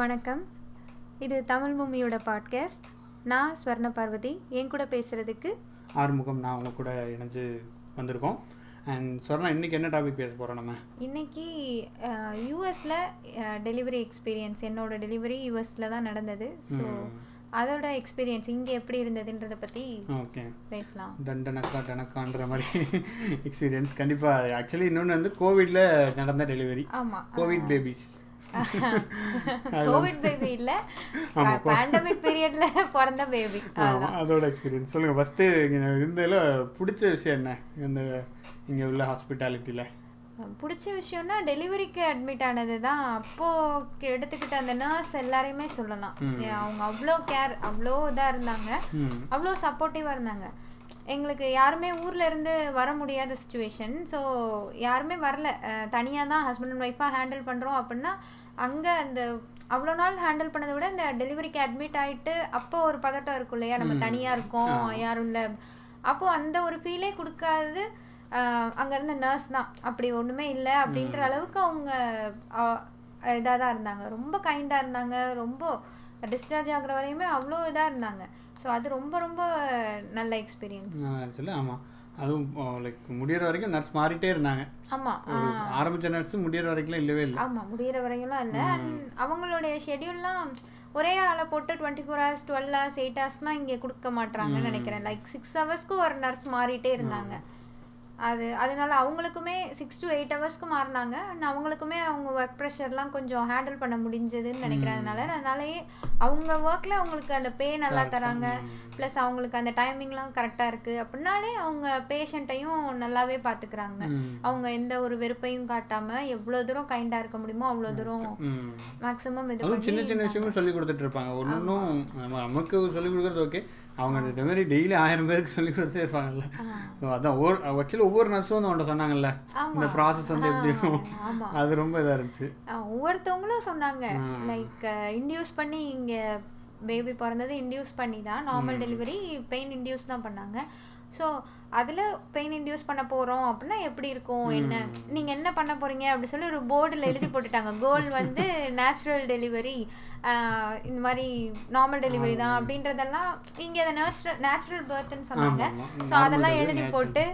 வணக்கம். இது தமிழ் பூமியோட பாட்காஸ்ட் நான் ஸ்வர்ண பார்வதி. என் கூட பேசுகிறதுக்கு ஆறுமுகம் நான் உங்க கூட இணைஞ்சு வந்திருக்கோம். அண்ட் சொன்னா இன்னைக்கு என்ன டாபிக் பேச போகிறோம் நம்ம? இன்னைக்கு யூஎஸில் டெலிவரி எக்ஸ்பீரியன்ஸ் என்னோட டெலிவரி யூஎஸில் தான் நடந்தது. ஸோ அதோட எக்ஸ்பீரியன்ஸ் இங்கே எப்படி இருந்ததுன்றதை பற்றி ஓகே. பேசலாம். தண்டனக்கா டனக்கான்ற மாதிரி எக்ஸ்பீரியன்ஸ் கண்டிப்பாக ஆக்சுவலி இன்னொன்று வந்து கோவிட்ல நடந்த டெலிவரி ஆமாம் கோவிட் பேபிஸ் கோவிட் பேபி இல்லை. பேண்டமிக் பீரியட்ல பிறந்த பேபி அதோட எக்ஸ்பீரியன்ஸ் சொல்லுங்கள் ஃபஸ்ட்டு இங்கே இருந்ததில் பிடிச்ச விஷயம் என்ன? இந்த இங்கே உள்ள ஹாஸ்பிட்டாலிட்டியில் பிடிச்ச விஷயம்னா டெலிவரிக்கு அட்மிட் ஆனது தான் அப்போது எடுத்துக்கிட்ட அந்த நர்ஸ் எல்லாரையுமே சொல்லலாம். அவங்க அவ்வளோ கேர் அவ்வளோ இதாக இருந்தாங்க. அவ்வளோ சப்போர்ட்டிவாக இருந்தாங்க. எங்களுக்கு யாருமே ஊரில் இருந்து வர முடியாத சுச்சுவேஷன் ஸோ யாருமே வரல. தனியாக தான் ஹஸ்பண்ட் அண்ட் ஒய்ஃபாக ஹேண்டில் பண்ணுறோம் அப்படின்னா அங்கே அந்த அவ்வளோ நாள் ஹேண்டில் பண்ணதை விட இந்த டெலிவரிக்கு அட்மிட் ஆகிட்டு அப்போ ஒரு பதட்டம் இருக்கும் இல்லையா? நம்ம தனியாக இருக்கோம் யாரும் இல்லை. அப்போது அந்த ஒரு ஃபீலே கொடுக்காதது அங்கே இருந்த நர்ஸ் தான். அப்படி ஒன்றுமே இல்லை அப்படின்ற அளவுக்கு அவங்க இதாக தான் இருந்தாங்க. ரொம்ப கைண்டாக இருந்தாங்க. ரொம்ப டிஸ்சார்ஜ் ஆகுற வரையுமே அவ்வளோ இதாக இருந்தாங்க. ஸோ அது ரொம்ப ரொம்ப நல்ல எக்ஸ்பீரியன்ஸ் ஆக்சுவலி ஆமாம் அதுவும் லைக் முடியிற வரைக்கும் நர்ஸ் மாறிட்டே இருந்தாங்க. ஆமாம் ஒரு ஆரம்பிச்ச நர்ஸ் முடியிற வரைக்கும் இல்லவே இல்லை. ஆமாம் முடியிற வரையும்லாம் இல்லை. அண்ட் அவங்களுடைய ஷெட்யூல்லாம் ஒரே ஆளை போட்டு twenty four hours twelve hours eight ஹவர்ஸ்லாம் இங்கே கொடுக்க மாட்றாங்கன்னு நினைக்கிறேன். லைக் சிக்ஸ் ஹவர்ஸ்க்கு ஒரு நர்ஸ் மாறிட்டே இருந்தாங்க. அது அதனால அவங்களுக்குமே சிக்ஸ் டு எயிட் ஹவர்ஸ்க்கு மாறினாங்க. அண்ட் அவங்களுக்குமே அவங்க ஒர்க் ப்ரெஷர்லாம் கொஞ்சம் ஹேண்டில் பண்ண முடிஞ்சதுன்னு நினைக்கிறேன் அதனால அதனாலயே அவங்க ஒர்க்கில் அவங்களுக்கு அந்த பே நல்லா தராங்க. ப்ளஸ் அவங்களுக்கு அந்த டைமிங்லாம் கரெக்டாக இருக்குது அப்படின்னாலே அவங்க பேஷண்ட்டையும் நல்லாவே பார்த்துக்கிறாங்க அவங்க எந்த ஒரு வெறுப்பையும் காட்டாமல் எவ்வளோ தூரம் கைண்டாக இருக்க முடியுமோ அவ்வளோ தூரம் மேக்ஸிமம் இது சின்ன சின்ன விஷயமும் சொல்லி கொடுத்துட்டு இருப்பாங்க. ஒன்றும் நமக்கு சொல்லி கொடுக்குறது ஓகே அவங்க இந்த மாதிரி டெய்லி ஆயிரம் பேருக்கு சொல்லி கொடுத்துட்டே இருப்பாங்கல்ல. அதான் ஒவ்வொரு ஆக்சுவலி ஒவ்வொரு நர்ஸும் வந்து உன்ட்ட சொன்னாங்கல்ல. இந்த ப்ராசஸ் வந்து எப்படி இருக்கும். அது ரொம்ப இதாக இருந்துச்சு. ஒவ்வொருத்தவங்களும் சொன்னாங்க. லைக் இன்டியூஸ் பண்ணி இங்கே பேபி பிறந்தது இன்டியூஸ் பண்ணி தான் நார்மல் டெலிவரி பெயின் இன்டியூஸ் தான் பண்ணாங்க. ஸோ அதில் பெயின் இன்டியூஸ் பண்ண போகிறோம் அப்படின்னா எப்படி இருக்கும்? என்ன? நீங்கள் என்ன பண்ண போகிறீங்க அப்படி சொல்லி ஒரு போர்டில் எழுதி போட்டுட்டாங்க. கோல் வந்து நேச்சுரல் டெலிவரி இந்த மாதிரி நார்மல் டெலிவரி தான் அப்படின்றதெல்லாம் இங்கே அதை நேச்சுரல் நேச்சுரல் பர்த்னு சொன்னாங்க. ஸோ அதெல்லாம் எழுதி போட்டு.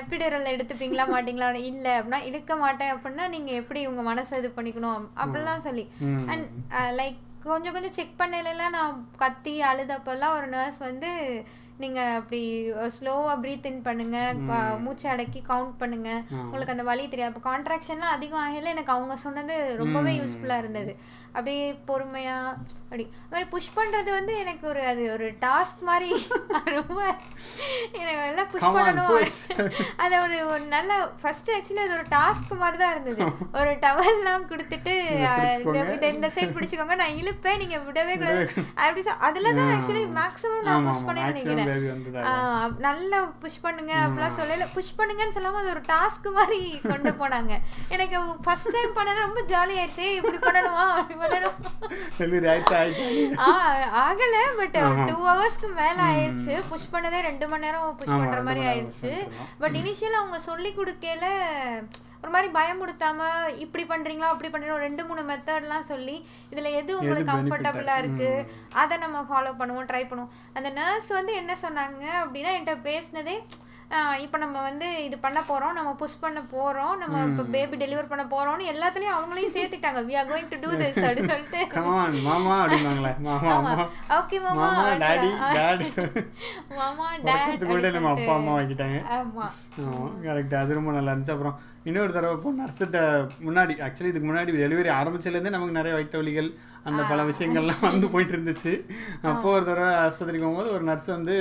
எப்பிடரல் எடுத்துப்பீங்களா மாட்டீங்களா? இல்லை அப்படின்னா இழுக்க மாட்டேன் அப்படின்னா நீங்கள் எப்படி உங்கள் மனசை இது பண்ணிக்கணும்? அப்படிலாம் சொல்லி. அண்ட் லைக் கொஞ்சம் கொஞ்சம் செக் பண்ணலாம் நான் கத்தி அழுதப்பெல்லாம் ஒரு நர்ஸ் வந்து நீங்கள் அப்படி ஸ்லோவாக ப்ரீத் இன் பண்ணுங்க. க- மூச்சை அடக்கி கவுண்ட் பண்ணுங்க. உங்களுக்கு அந்த வலி தெரியாது. இப்போ கான்ட்ராக்ஷன்லாம் அதிகம் ஆகல. எனக்கு அவங்க சொன்னது ரொம்பவே யூஸ்ஃபுல்லாக இருந்தது. அப்படியே பொறுமையா அப்படி. அது மாதிரி புஷ் பண்ணுறது வந்து எனக்கு ஒரு அது ஒரு டாஸ்க் மாதிரி. ரொம்ப எனக்கு எல்லாம் புஷ் பண்ணணும். அது ஒரு நல்ல ஃபர்ஸ்ட் ஆக்சுவலி அது ஒரு டாஸ்க் மாதிரி தான் இருந்தது. ஒரு டவல்லாம் கொடுத்துட்டு இதை இந்த சைடு பிடிச்சிக்கோங்க. நான் இழுப்பேன். நீங்க விடவே கூடாது. அப்படி அதுல தான் ஆக்சுவலி மேக்ஸிமம் நான் புஷ். பண்ணி நினைக்கிறேன். நல்லா புஷ் பண்ணுங்க. அப்படிலாம் சொல்லல. புஷ் பண்ணுங்கன்னு சொல்லாம அது ஒரு டாஸ்க் மாதிரி கொண்டு போனாங்க. எனக்கு ஃபர்ஸ்ட் டைம் பண்ண ரொம்ப ஜாலி ஆயிடுச்சு. இப்படி பண்ணணுமா? அப்படி பண்ணணும்? ஆகல. பட் டூ ஹவர்ஸ்க்கு மேல ஆயிடுச்சு. புஷ் பண்ணதே ரெண்டு மணி நேரம் புஷ் பண்ற மாதிரி ஆயிடுச்சு. பட் இனிஷியல் அவங்க சொல்லி கொடுக்கையில ஒரு மாதிரி பயமுடுத்தாம இப்படி பண்றீங்களா அப்படி பண்றீங்களா ஒரு ரெண்டு மூணு மெத்தட்லாம் சொல்லி இதுல எது உங்களுக்கு கம்ஃபர்டபுளா இருக்கு அதை நம்ம ஃபாலோ பண்ணுவோம் ட்ரை பண்ணுவோம். அந்த நர்ஸ் வந்து என்ன சொன்னாங்க அப்படின்னா என்கிட்ட பேசினதே இப்போ நம்ம வந்து இது பண்ண போறோம் நம்ம புஷ் பண்ண போறோம் நம்ம இப்போ பேபி டெலிவர் பண்ண போறோம்னு எல்லாத்துலயும் அவங்களையும் சேர்த்துட்டாங்க we are going to do this அப்படின்னு சொல்லிட்டு. மாமா அப்படின்னாங்களே மாமா ஓகே மாமா. டாடி டாடி மாமா டாட் கூட நம்ம அப்பா அம்மா வாங்கிட்டாங்க. ஆமா. கரெக்ட் அது ரொம்ப நல்லா இருந்துச்சு. அப்புறம் இன்னொரு தடவை இப்போ நர்ஸுகிட்ட முன்னாடி ஆக்சுவலி இதுக்கு முன்னாடி டெலிவரி ஆரம்பிச்சதுலேருந்தே நமக்கு நிறைய வயிற்று வலிகள் அந்த பல விஷயங்கள்லாம் வந்து போயிட்டு இருந்துச்சு அப்போ ஒரு தடவை ஆஸ்பத்திரிக்கு போகும்போது ஒரு நர்ஸ் வந்து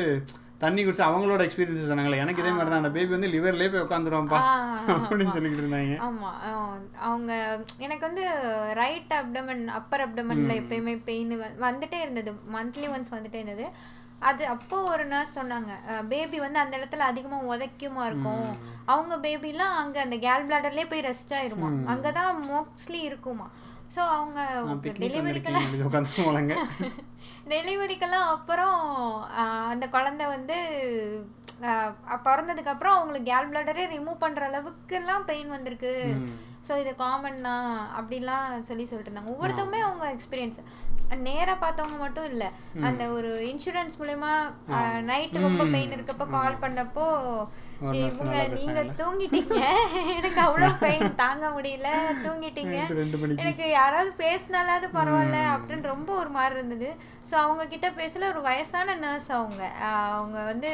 தண்ணி குடிச்சு அவங்களோட எக்ஸ்பீரியன்ஸ் சொன்னாங்களே எனக்கு இதே மாதிரி தான் அந்த பேபி வந்து லிவர்லேயே போய் உட்காந்துருவான்ப்பா. அப்படின்னு சொல்லிக்கிட்டு இருந்தாங்க ஆமா ஆஹ் அவங்க எனக்கு வந்து ரைட் அப்டமன் அப்பர் அப்டமன்ல எப்பயுமே பெயின் வந்துட்டே இருந்தது மந்த்லி ஒன்ஸ் வந்துட்டே இருந்தது. அது அப்போ ஒரு நர்ஸ் சொன்னாங்க. பேபி வந்து அந்த இடத்துல அதிகமா உதைக்குமா இருக்கும். அவங்க பேபிலாம் அங்க அந்த கேல் பிளாடர்லயே போய் ரெஸ்ட் ஆயிருமா. அங்கதான் மோஸ்ட்லி இருக்குமா. ஸோ அவங்க டெலிவரிக்கெல்லாம் டெலிவரிக்கெல்லாம் அப்புறம் அந்த குழந்தை வந்து பிறந்ததுக்கு அப்புறம் அவங்களுக்கு கேல் பிளாடரே ரிமூவ் பண்ற அளவுக்கு எல்லாம் பெயின் வந்திருக்கு ஸோ இது காமன் தான் அப்படிலாம் சொல்லி சொல்லிட்டு இருந்தாங்க ஒவ்வொருத்தவங்க அவங்க எக்ஸ்பீரியன்ஸ் நேராக பார்த்தவங்க மட்டும் இல்லை. அந்த ஒரு இன்சூரன்ஸ் மூலயமா நைட்டு ரொம்ப பெயின் இருக்கப்போ கால் பண்ணப்போ இவங்க நீங்க. தூங்கிட்டீங்க. எனக்கு அவ்வளோ பெயின் தாங்க முடியல. தூங்கிட்டீங்க. எனக்கு யாராவது பேசினாலாவது பரவாயில்ல அப்படின்னு ரொம்ப ஒரு மாதிரி இருந்தது. ஸோ அவங்க கிட்ட பேசல. ஒரு வயசான நர்ஸ் அவங்க. அவங்க வந்து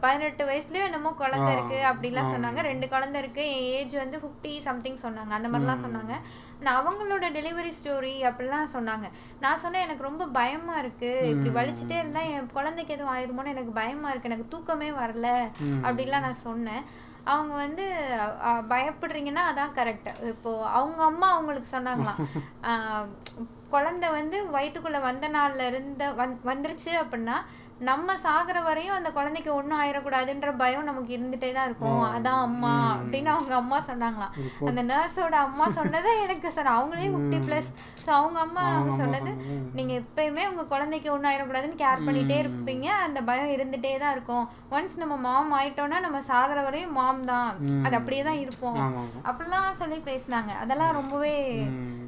பதினெட்டு வயசுலயோ என்னமோ குழந்தை இருக்கு அப்படிலாம் சொன்னாங்க. ரெண்டு குழந்தை இருக்கு. என் ஏஜ் வந்து ஃபிஃப்டி சம்திங் சொன்னாங்க. அந்த மாதிரிலாம் சொன்னாங்க. நான் அவங்களோட டெலிவரி ஸ்டோரி அப்படிலாம் சொன்னாங்க. நான் சொன்னேன் எனக்கு ரொம்ப பயமா இருக்கு. இப்படி வலிச்சுட்டே இருந்தா என் குழந்தைக்கு எதுவும் ஆயிருமோன்னு எனக்கு பயமா இருக்கு. எனக்கு தூக்கமே வரல. அப்படிலாம் நான் சொன்னேன். அவங்க வந்து பயப்படுறீங்கன்னா அதான் கரெக்ட் இப்போ அவங்க அம்மா அவங்களுக்கு சொன்னாங்களாம். குழந்தை வந்து வயித்துக்குள்ள வந்த நாள்ல இருந்த வந் வந்துருச்சு அப்படின்னா நம்ம சாகுற வரையும் அந்த குழந்தைக்கு ஒன்றும் ஆயிடக்கூடாதுன்ற பயம் நமக்கு இருந்துட்டே தான் இருக்கும். அதான் அம்மா அப்படின்னு அவங்க அம்மா சொன்னாங்களாம். அந்த நர்ஸோட அம்மா சொன்னதை எனக்கு சொன்ன அவங்களே ஃபிஃப்டி ப்ளஸ் ஸோ அவங்க அம்மா அவங்க சொன்னது நீங்க எப்பயுமே உங்க குழந்தைக்கு ஒன்றும் ஆயிடக்கூடாதுன்னு கேர் பண்ணிட்டே இருப்பீங்க. அந்த பயம் இருந்துட்டே தான் இருக்கும். ஒன்ஸ் நம்ம மாம் ஆயிட்டோம்னா நம்ம சாகுற வரையும் மாம் தான். அது அப்படியே தான் இருப்போம். அப்படிலாம் சொல்லி பேசினாங்க. அதெல்லாம் ரொம்பவே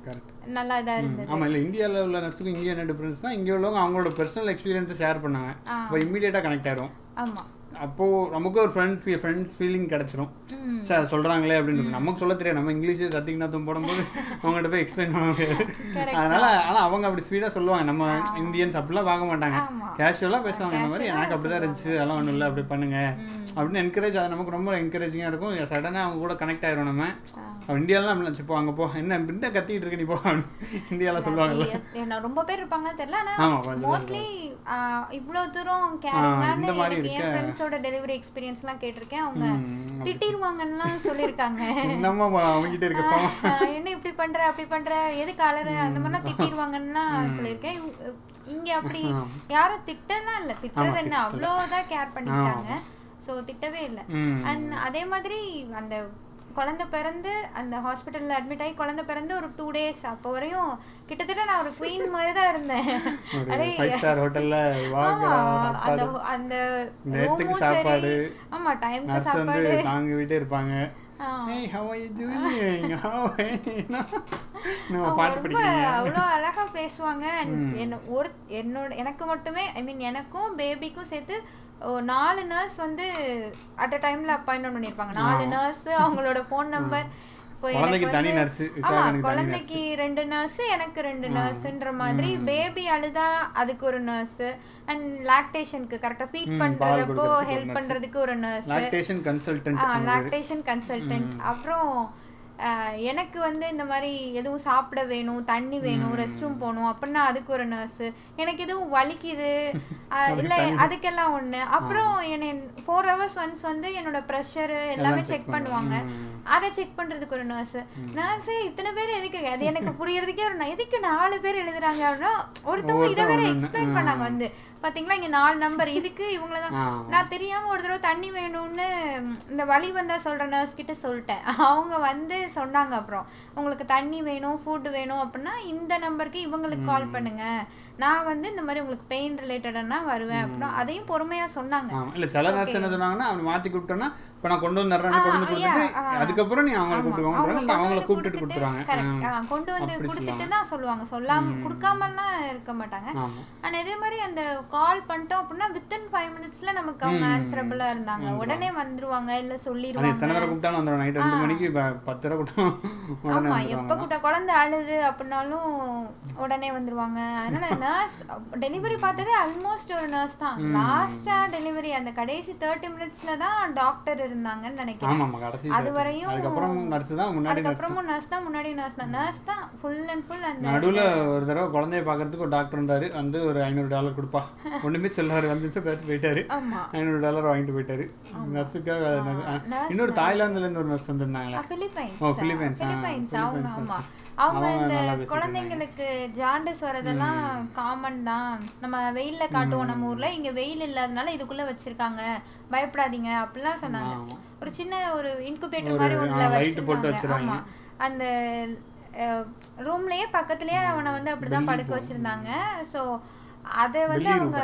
கரெக்ட் நல்லா இதா இருந்தது. ஆமா இல்ல இந்தியாவில் உள்ள நர்ஸுக்கும் இங்கே என்ன டிஃப்ரென்ஸ் தான் இங்கே உள்ளவங்க அவங்களோட பர்சனல் எக்ஸ்பீரியன்ஸை ஷேர் பண்ணாங்க. இப்போ இம்மீடியட்டாக கனெக்ட் ஆயிரும். ஆமா. அப்போ நமக்கு ஒரு ஃப்ரெண்ட் ஃப்ரெண்ட்ஸ் ஃபீலிங் கிடைச்சிரும். சார் சொல்றாங்களே அப்படின்னு. நமக்கு சொல்ல தெரியாது. நம்ம இங்கிலீஷ் தத்திக்கினாத்தம் போடும்போது அவங்ககிட்ட போய் எக்ஸ்பிளைன் பண்ண முடியாது. அதனால ஆனா அவங்க அப்படி ஸ்பீடா சொல்லுவாங்க. நம்ம இந்தியன்ஸ் அப்படிலாம் பார்க்க மாட்டாங்க. கேஷுவலாக பேசுவாங்க. இந்த மாதிரி எனக்கு அப்படிதான் இருந்துச்சு. அதெல்லாம் ஒன்றும் இல்லை. அப்படி பண்ணுங்க. அப்படின்னு என்கரேஜ் அது நமக்கு ரொம்ப என்கரேஜிங்காக இருக்கும். சடனாக அவங்க கூட கனெக்ட் ஆயிரும் நம்ம. இந்தியாவில் நம்ம நினச்சி போ அங்கே போ. என்ன பின்ன கத்திட்டு இருக்க நீ போ. இந்தியாவில் என்ன ரொம்ப பேர் இருப்பாங்கன்னு தெரியல. ஆனா ஆமா, கொஞ்சம் பேர் மோஸ்ட்லி இவ்ளோ தூரம் இந்த கேரிங்கான என் இருக்க- ஃப்ரெண்ட்ஸோட டெலிவரி எக்ஸ்பீரியன்ஸ்லாம் கேட்டிருக்கேன். அவங்க ம், திட்டிருவாங்கன்னுலாம் சொல்லியிருக்காங்க. என்ன இப்படி பண்ற அப்படி பண்ற எதுக்கு அலற அந்த மாதிரிலாம் திட்டிருவாங்கன்னா சொல்லியிருக்கேன். இங்க அப்படி யாரும் திட்டலாம் இல்ல திட்டுறது என்ன அவ்வளோதான் கேர் பண்ணிக்கிட்டாங்க. ஸோ திட்டவே இல்லை. அண்ட் அதே மாதிரி அந்த குழந்தை பிறந்து அந்த ஹாஸ்பிட்டல்ல அட்மிட் ஆகி குழந்தை பிறந்து ஒரு டூ டேஸ் அப்போ வரையும் கிட்டத்தட்ட நான் ஒரு குவீன் மாதிரி தான் இருந்தேன் அதே ஸ்டார் ஹோட்டலில் அந்த அந்த நேரத்துக்கு சாப்பாடு, ஆமா டைம்க்கு சாப்பாடு. தாங்கிட்டே இருப்பாங்க. ஏய் how are you doing how நம்ம பாட்டு படிக்கிறீங்க? அவ்வளோ அழகா பேசுவாங்க. என்ன ஒரு என்னோட எனக்கு மட்டுமே ஐ மீன் எனக்கும் பேபிக்கும் சேர்த்து நாலு நர்ஸ் வந்து அட் அ டைம்ல அப்பாயின்மெண்ட் பண்ணியிருப்பாங்க நாலு நர்ஸ் அவங்களோட ஃபோன் நம்பர் குழந்தைக்கு தனி நர்ஸ் குழந்தைக்கு ரெண்டு நர்ஸ் எனக்கு ரெண்டு நர்ஸ்ன்ற மாதிரி பேபி அழுதா அதுக்கு ஒரு நர்ஸ் அண்ட் லாக்டேஷனுக்கு கரெக்டா ஃபீட் பண்றதப்போ ஹெல்ப். பண்றதுக்கு ஒரு nurse lactation consultant lactation consultant அப்புறம் எனக்கு வந்து இந்த மாதிரி எதுவும் சாப்பிட வேணும் தண்ணி வேணும் ரெஸ்ட் ரூம் போகணும் அப்படின்னா அதுக்கு ஒரு நர்ஸ் எனக்கு எதுவும் வலிக்குது. இல்ல அதுக்கெல்லாம் ஒண்ணு. அப்புறம் என்னை ஃபோர் ஹவர்ஸ் ஒன்ஸ் வந்து என்னோட ப்ரெஷர் எல்லாமே செக் பண்ணுவாங்க. அதை செக் பண்றதுக்கு ஒரு நர்ஸ் நர்ஸ் இத்தனை பேர் எதுக்கு? அது எனக்கு புரியறதுக்கே ஒரு எதுக்கு நாலு பேர் எழுதுறாங்க அப்படின்னா ஒருத்தவங்க இதை வேற எக்ஸ்பிளைன் பண்ணாங்க வந்து. பாத்தீங்களா? இங்க நாலு நம்பர் இதுக்கு இவங்கள தான். நான் தெரியாம ஒரு தடவை தண்ணி வேணும்னு இந்த வலி வந்தா சொல்ற நர்ஸ் கிட்ட சொல்லிட்டேன். அவங்க வந்து சொன்னாங்க அப்புறம் உங்களுக்கு தண்ணி வேணும் ஃபுட் வேணும் அப்படின்னா இந்த நம்பருக்கு இவங்களுக்கு கால் பண்ணுங்க. நான் வந்து இந்த மாதிரி உங்களுக்கு பெயின் ரிலேட்டடானா வருவேன். அப்படின்னா அதையும் பொறுமையா சொன்னாங்க. இல்ல சில நர்ஸ் என்ன சொன்னாங்கன்னா அவனை மாத்தி கூப்பிட்டோன்னா இப்ப நான் கொண்டு வந்துடுறேன்னு கொண்டு கொடுத்துட்டு. அதுக்கப்புறம் நீ அவங்களை கொண்டு அவங்கள கொடுத்துட்டு, கொடுத்துருவாங்க கொண்டு வந்து கொடுத்துட்டு. தான் சொல்லுவாங்க. சொல்லாம கொடுக்காமலாம் இருக்க மாட்டாங்க. ஆமா. ஆனா இதே மாதிரி அந்த கால் பண்ணிட்டோம் அப்படின்னா வித்தின் ஃபைவ் மினிட்ஸ்ல நமக்கு அவங்க ஆன்சரபிளா இருந்தாங்க. உடனே வந்துருவாங்க இல்ல சொல்லிடுவாங்க எத்தனை தடவை கூப்பிட்டாலும் வந்துடும் நைட் ரெண்டு மணிக்கு பத்து தடவை கூப்பிட்டாலும் உடனே ஆமா வந்துடுவாங்க எப்ப கூட்ட குழந்தை அழுது அப்படின்னாலும் உடனே வந்துருவாங்க. அதனால நர்ஸ் டெலிவரி பார்த்ததே ஆல்மோஸ்ட் ஒரு நர்ஸ் தான். லாஸ்டா டெலிவரி அந்த கடைசி தேர்ட்டி மினிட்ஸ்ல தான் டாக்டர் இருந்தாங்கன்னு நினைக்கிறேன். அது வரையும். அதுக்கப்புறமும் நர்ஸ் தான் முன்னாடி நர்ஸ் தான். நர்ஸ் தான் ஃபுல் அண்ட் ஃபுல் அந்த நடுவுல ஒரு தடவை குழந்தைய பார்க்கறதுக்கு ஒரு டாக்டர் இருந்தாரு. வந்து ஒரு ஐநூறு டாலர் கொடுப்பா. ஒண்ணுமே சொல்லாரு வந்து பேசிட்டு போயிட்டாரு. ஐநூறு டாலர் வாங்கிட்டு போயிட்டாரு. நர்ஸுக்காக இன்னொரு தாய்லாந்துல இருந்து ஒரு நர்ஸ் வந்திருந்தாங்களே. பிலிப்பைன்ஸ். ஓ, ஆ, பிலிப்பைன்ஸ் அவங்க ஆமா. அவங்க இந்த குழந்தைங்களுக்கு ஜாண்டஸ் வரதெல்லாம் காமன் தான். நம்ம வெயில்ல காட்டுவோம் நம்ம ஊர்ல. இங்க வெயில் இல்லாதனால இதுக்குள்ள வச்சிருக்காங்க. பயப்படாதீங்க அப்படிலாம் சொன்னாங்க. ஒரு சின்ன ஒரு இன்குபேட்டர் மாதிரி ஒண்ணுல வச்சிருந்தாங்க. வச்சிருவாங்க. ஆமா. அந்த ரூம்லயே பக்கத்துலயே அவனை வந்து அப்படிதான் படுக்க வச்சிருந்தாங்க. ஸோ அதை வந்து அவங்க.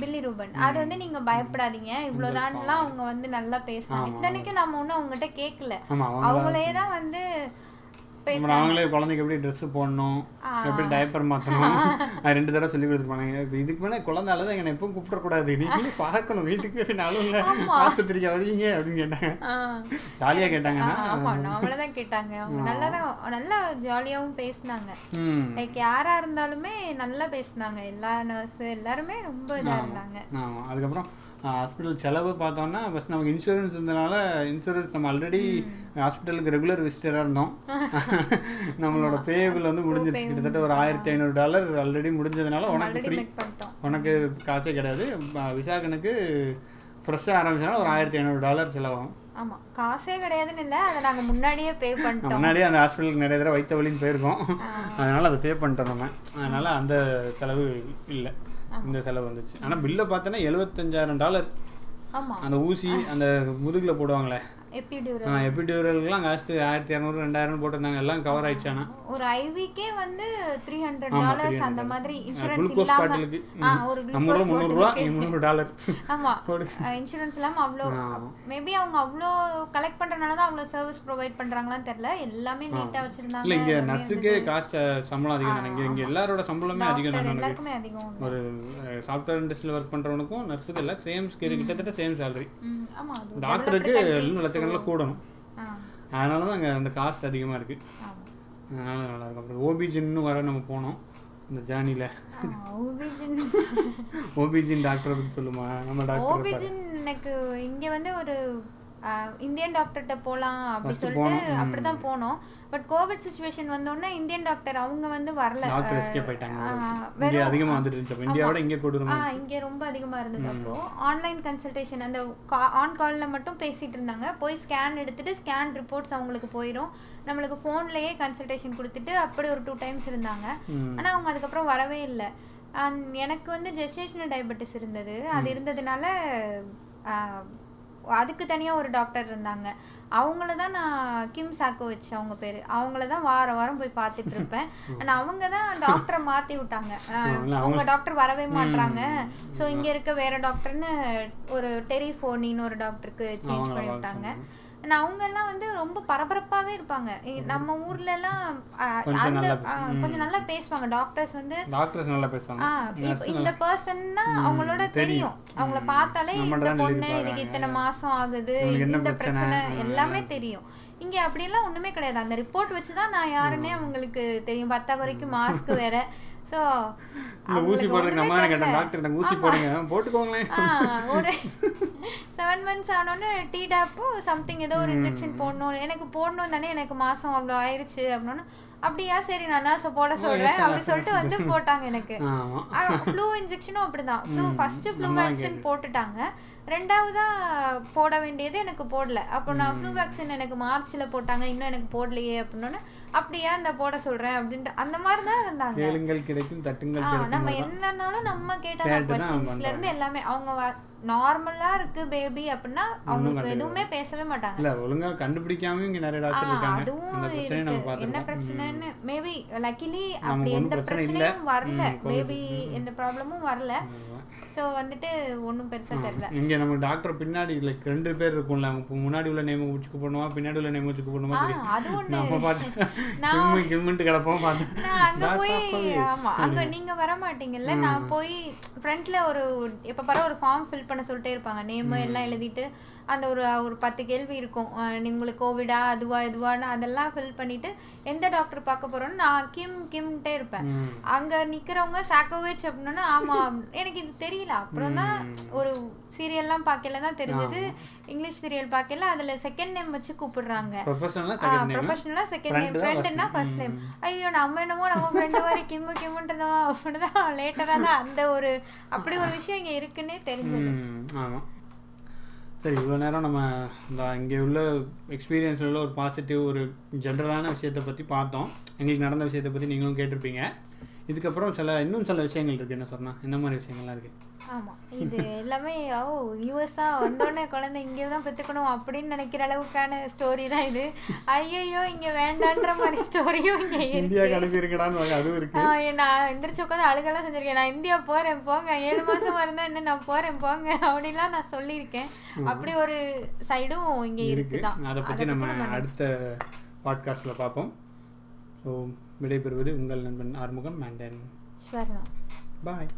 பில்லி ரூபன். அது வந்து நீங்க பயப்படாதீங்க. இவ்வளவுதான்லாம் அவங்க வந்து நல்லா பேசினாங்க. இத்தனைக்கும் நம்ம ஒன்றும் அவங்ககிட்ட கேட்கல அவங்களே தான் வந்து பேச அப்புறம் அவங்களே குழந்தைக்கு எப்படி ட்ரெஸ் போடணும் எப்படி டைப்பர் மாற்றணும் அது ரெண்டு தடவை சொல்லி கொடுத்துருப்பாங்க இப்போ இதுக்கு மேலே குழந்தை அழுத என்னை எப்பவும் கூப்பிடக்கூடாது. நீங்களே பார்க்கணும் வீட்டுக்கு நாளும் இல்லை ஆஸ்பத்திரிக்கு வருவீங்க அப்படின்னு கேட்டாங்க. ஜாலியாக கேட்டாங்கன்னா ஆ, ஆமா நம்மள தான் கேட்டாங்க. அவங்க நல்லா தான் நல்லா ஜாலியாவும் பேசினாங்க. லைக் யாரா இருந்தாலுமே நல்லா பேசினாங்க. எல்லா நர்ஸ் எல்லாருமே ரொம்ப இதா இருந்தாங்க. ஆமாம் அதுக்கப்புறம் ஹாஸ்பிட்டல் செலவு பார்த்தோம்னா ஃபஸ்ட் நமக்கு இன்சூரன்ஸ் இருந்தனால இன்சூரன்ஸ் நம்ம ஆல்ரெடி ஹாஸ்பிட்டலுக்கு ரெகுலர் விசிட்டராக இருந்தோம். நம்மளோட பேபிள் வந்து முடிஞ்சிருச்சு. கிட்டத்தட்ட ஒரு ஆயிரத்தி ஐநூறு டாலர் ஆல்ரெடி முடிஞ்சதுனால உனக்கு ஃப்ரீ உனக்கு காசே கிடையாது. விசாகனுக்கு ஃப்ரெஷ்ஷாக ஆரம்பிச்சனால ஒரு ஆயிரத்தி ஐநூறு டாலர் செலவாகும். ஆமா காசே கிடையாதுன்னு இல்ல அதை நாங்க முன்னாடியே பே பண்ணிட்டோம். முன்னாடியே அந்த ஹாஸ்பிட்டலுக்கு நிறைய தடவை வைத்த வழின்னு போயிருக்கோம். அதனால அதை பே பண்ணிட்டோம் நம்ம. அதனால அந்த செலவு இல்லை. இந்த செலவு வந்துச்சு. ஆனால் பில்லை பார்த்தோன்னா எழுபத்தஞ்சாயிரம் டாலர் அந்த ஊசி அந்த முதுகில் போடுவாங்களே எபிடியூரல். எபிடியூரல்கெலாம் காஸ்ட் ஆயிரத்தி இரநூறு ரெண்டாயிரம் போட்டிருந்தாங்க. எல்லாம் கவர் ஆயிடுச்சு ஆனால் ஒரு ஐவிக்கே வந்து த்ரீ ஹண்ட்ரட் டாலர்ஸ் 300 அந்த மாதிரி இன்சூரன்ஸ் இல்லாம ஒரு நம்ம முந்நூறுரூவா இங்கே முந்நூறு டாலர் ஆமா. போடு. இன்சூரன்ஸ் இல்லாம அவ்வளோ. மேபி அவங்க அவ்வளோ கலெக்ட் பண்றதுனால தான் அவ்வளோ சர்வீஸ் ப்ரொவைட் பண்றாங்களான்னு தெரியல. எல்லாமே நீட்டா இல்லை வச்சிருந்தாங்க. இங்கே எல்லாமே நர்ஸுக்கே காஸ்ட் சம்பளம் அதிகம் தானே. இங்கே இங்கே எல்லாரோட சம்பளமே அதிகம் தானே. எல்லாருக்குமே அதிகம். ஒரு சாஃப்ட்வேர் இண்டஸ்ட்ரியில் ஒர்க் பண்ணுறவனுக்கும் நர்ஸுக்கு இல்லை சேம் கிட்டத்தட்ட சேம் சேலரி டாக்டருக்கு இன்னும் லட்சக்கணக்கில் கூடணும். அதனால தான் அங்கே அந்த காஸ்ட் அதிகமாக இருக்குது. அதனால நல்லா இருக்கும். அப்புறம் ஓபிஜின்னு வர நம்ம போனோம். இந்த ஜேர்னியில் ஓபிஜின் டாக்டரை பற்றி சொல்லுமா? நம்ம டாக்டர் ஓபிஜின் எனக்கு இங்க வந்து ஒரு இந்தியன் டாக்டர்கிட்ட போலாம் அப்படி சொல்லிட்டு போனோம். ம். அப்படிதான் போனோம். பட் கோவிட் சுச்சுவேஷன் வந்தோடனே இந்தியன் டாக்டர் அவங்க வந்து வரல. அதிகமாக வந்துட்டு இங்கே கொடூரம் ஆ இங்க ரொம்ப அதிகமா இருந்தது அப்போ. ஆன்லைன் கன்சல்டேஷன் அந்த ஆன் கால்ல மட்டும் பேசிட்டு இருந்தாங்க. போய் ஸ்கேன் எடுத்துட்டு ஸ்கேன் ரிப்போர்ட்ஸ் அவங்களுக்கு போயிடும் நம்மளுக்கு ஃபோன்லயே கன்சல்டேஷன் கொடுத்துட்டு அப்படி ஒரு டூ டைம்ஸ் இருந்தாங்க. ம். ஆனா அவங்க அதுக்கப்புறம் வரவே இல்லை. அண்ட் எனக்கு வந்து ஜெஸ்டேஷனல் டயபெட்டிஸ் இருந்தது. அது இருந்ததுனால அதுக்கு தனியா ஒரு டாக்டர் இருந்தாங்க. அவங்கள தான் நான் கிம் சாக்கோவிச் அவங்க பேரு. அவங்கள தான் வாரம் வாரம் போய் பார்த்துட்டு இருப்பேன். ஆனா அவங்க தான் டாக்டரை மாத்தி விட்டாங்க. அவங்க டாக்டர் வரவே மாட்றாங்க. ஸோ இங்க இருக்க வேற டாக்டர்னு ஒரு டெரிஃபோனின்னு ஒரு டாக்டருக்கு சேஞ்ச் பண்ணி விட்டாங்க. அவங்க எல்லாம் வந்து ரொம்ப பரபரப்பாவே இருப்பாங்க. நம்ம ஊர்ல எல்லாம் கொஞ்சம் நல்லா பேசுவாங்க. டாக்டர்ஸ் வந்து டாக்டர்ஸ் நல்லா பேசுவாங்க. இந்த பர்சன்னா அவங்களோட தெரியும். அவங்கள பார்த்தாலே இந்த பொண்ணு. இதுக்கு இத்தனை மாசம் ஆகுது இந்த பிரச்சனை? பிரச்சனை எல்லாமே தெரியும். இங்க அப்படியெல்லாம் ஒண்ணுமே கிடையாது. அந்த ரிப்போர்ட் வச்சு தான் நான் யாருன்னே அவங்களுக்கு தெரியும். பத்தாக்குறைக்கு மாஸ்க் வேற. சோ இந்த ஊசி போடுறதுக்கு நம்ம தானே கேட்டோம் டாக்டர் எனக்கு ஊசி போடுங்க. போட்டுக்கோங்களேன். ஒரு செவன் மந்த்ஸ் ஆனோன்னு டீ டாப்போ சம்திங் ஏதோ ஒரு இன்ஜெக்ஷன் போடணும். எனக்கு போடணும் தானே எனக்கு மாசம் அவ்வளோ ஆயிருச்சு அப்படின்னா அப்படியா சரி நான் நர்ஸை போட சொல்றேன் அப்படி சொல்லிட்டு வந்து போட்டாங்க எனக்கு. ஃப்ளூ இன்ஜெக்ஷனும் அப்படிதான். ஃப்ளூ ஃபர்ஸ்ட் ஃப்ளூ வேக்சின் போட்டுட்டாங்க. ரெண்டாவதா போட வேண்டியது எனக்கு போடல. அப்போ நான் ஃப்ளூ வேக்சின் எனக்கு மார்ச்ல போட்டாங்க இன்னும் எனக்கு போடலையே அப்படின்னோன்னு அப்படியா இந்த போட சொல்றேன் அப்படின்ட்டு அந்த மாதிரி தான் இருந்தாங்க. கேளுங்கள் கிடைக்கும் தட்டுங்கள் நம்ம என்னன்னாலும் நம்ம கேட்ட கேட்டு தான் கொஸ்டின்ஸ்ல இருந்து எல்லாமே அவங்க நார்மலா இருக்கு பேபி அப்படின்னா அவங்களுக்கு எதுவுமே பேசவே மாட்டாங்க. இல்ல ஒழுங்கா கண்டுபிடிக்காம இங்க நிறைய டாக்டர் இருக்காங்க. அதுவும் என்ன பிரச்சனைன்னு மேபி லக்கிலி அப்படி எந்த பிரச்சனை இல்ல. பிரச்சனையும் வரல. ம், COVID. பேபி எந்த ப்ராப்ளமும் வரல. சோ வந்துட்டு ஒண்ணும் பெருசா தெரியல. இங்க நம்ம டாக்டர் பின்னாடி லைக் ரெண்டு பேர் இருக்கும்ல. அவங்க முன்னாடி உள்ள நேம் வச்சு கூப்பிடணுமா? பின்னாடி உள்ள நேம் வச்சு கூப்பிடணுமா? ஆ, தெரியும் அது ஒண்ணு. நம்ம பார்த்து நான் கிம்மு கிம்முன்ட்டு கிடப்போம் பார்த்து நான் அங்க போய் always. ஆமா அங்க நீங்க வர மாட்டீங்கல்ல நான் போய் ஃப்ரண்ட்ல ஒரு எப்ப பாரு ஒரு ஃபார்ம் ஃபில் பண்ண சொல்லிட்டே இருப்பாங்க. நேம் எல்லாம் எழுதிட்டு அந்த ஒரு ஒரு பத்து கேள்வி இருக்கும். உங்களுக்கு கோவிடா அதுவா இதுவான்னு அதெல்லாம் ஃபில் பண்ணிட்டு எந்த டாக்டர் பார்க்க போறோம்னு நான் கிம் கிம்ட்டே இருப்பேன். அங்க நிக்கிறவங்க சாக்கோவேச் அப்படின்னா ஆமா எனக்கு இது தெரியல. அப்புறம் தான் ஒரு சீரியல்லாம் பார்க்கல தான் தெரிஞ்சது. இங்கிலீஷ் சீரியல் பார்க்கல அதுல செகண்ட் நேம் வச்சு கூப்பிடுறாங்க. ப்ரொஃபஷனலா செகண்ட் நேம் ப்ரொஃபஷனலா செகண்ட் Friend நேம் தான் ஃப்ரெண்டுனா first ஃபர்ஸ்ட் நேம் ஐயோ நம்ம என்னமோ நம்ம ஃப்ரெண்டு மாதிரி கிம்மு கிம்முன்றதா அப்படிதான் லேட்டரா தான் அந்த ஒரு அப்படி ஒரு விஷயம் இங்க இருக்குன்னே தெரிஞ்சது. ஆமா. சரி இவ்வளோ நேரம் நம்ம இந்த இங்கே உள்ள எக்ஸ்பீரியன்ஸில் உள்ள ஒரு பாசிட்டிவ் ஒரு ஜென்ரலான விஷயத்தை பற்றி பார்த்தோம். எங்களுக்கு நடந்த விஷயத்தை பற்றி நீங்களும் கேட்டிருப்பீங்க. இதுக்கப்புறம் சில இன்னும் சில விஷயங்கள் இருக்குது என்ன சொன்னால் என்ன மாதிரி விஷயங்கள்லாம் இருக்குது ஆமா. இது எல்லாமே ஓ யூஎஸ்ஆ வந்தோடனே குழந்தை இங்கே தான் பெற்றுக்கணும் அப்படின்னு நினைக்கிற அளவுக்கான ஸ்டோரி தான் இது. ஐயையோ இங்க வேண்டான்ற மாதிரி ஸ்டோரியும் இங்க இருக்கு. நான் எந்திரிச்சு உட்காந்து அழுகெல்லாம் செஞ்சிருக்கேன். நான் இந்தியா போறேன் போங்க. ஏழு மாசமா இருந்தா என்ன நான் போறேன் போங்க அப்படிலாம் நான் சொல்லியிருக்கேன். அப்படி ஒரு சைடும் இங்க இருக்கு. இருக்குதான். அதை பற்றி நம்ம அடுத்த பாட்காஸ்ட்டில் பார்ப்போம். ஸோ விடைபெறுவது உங்கள் நண்பன் Arumugam and then Swarna. Bye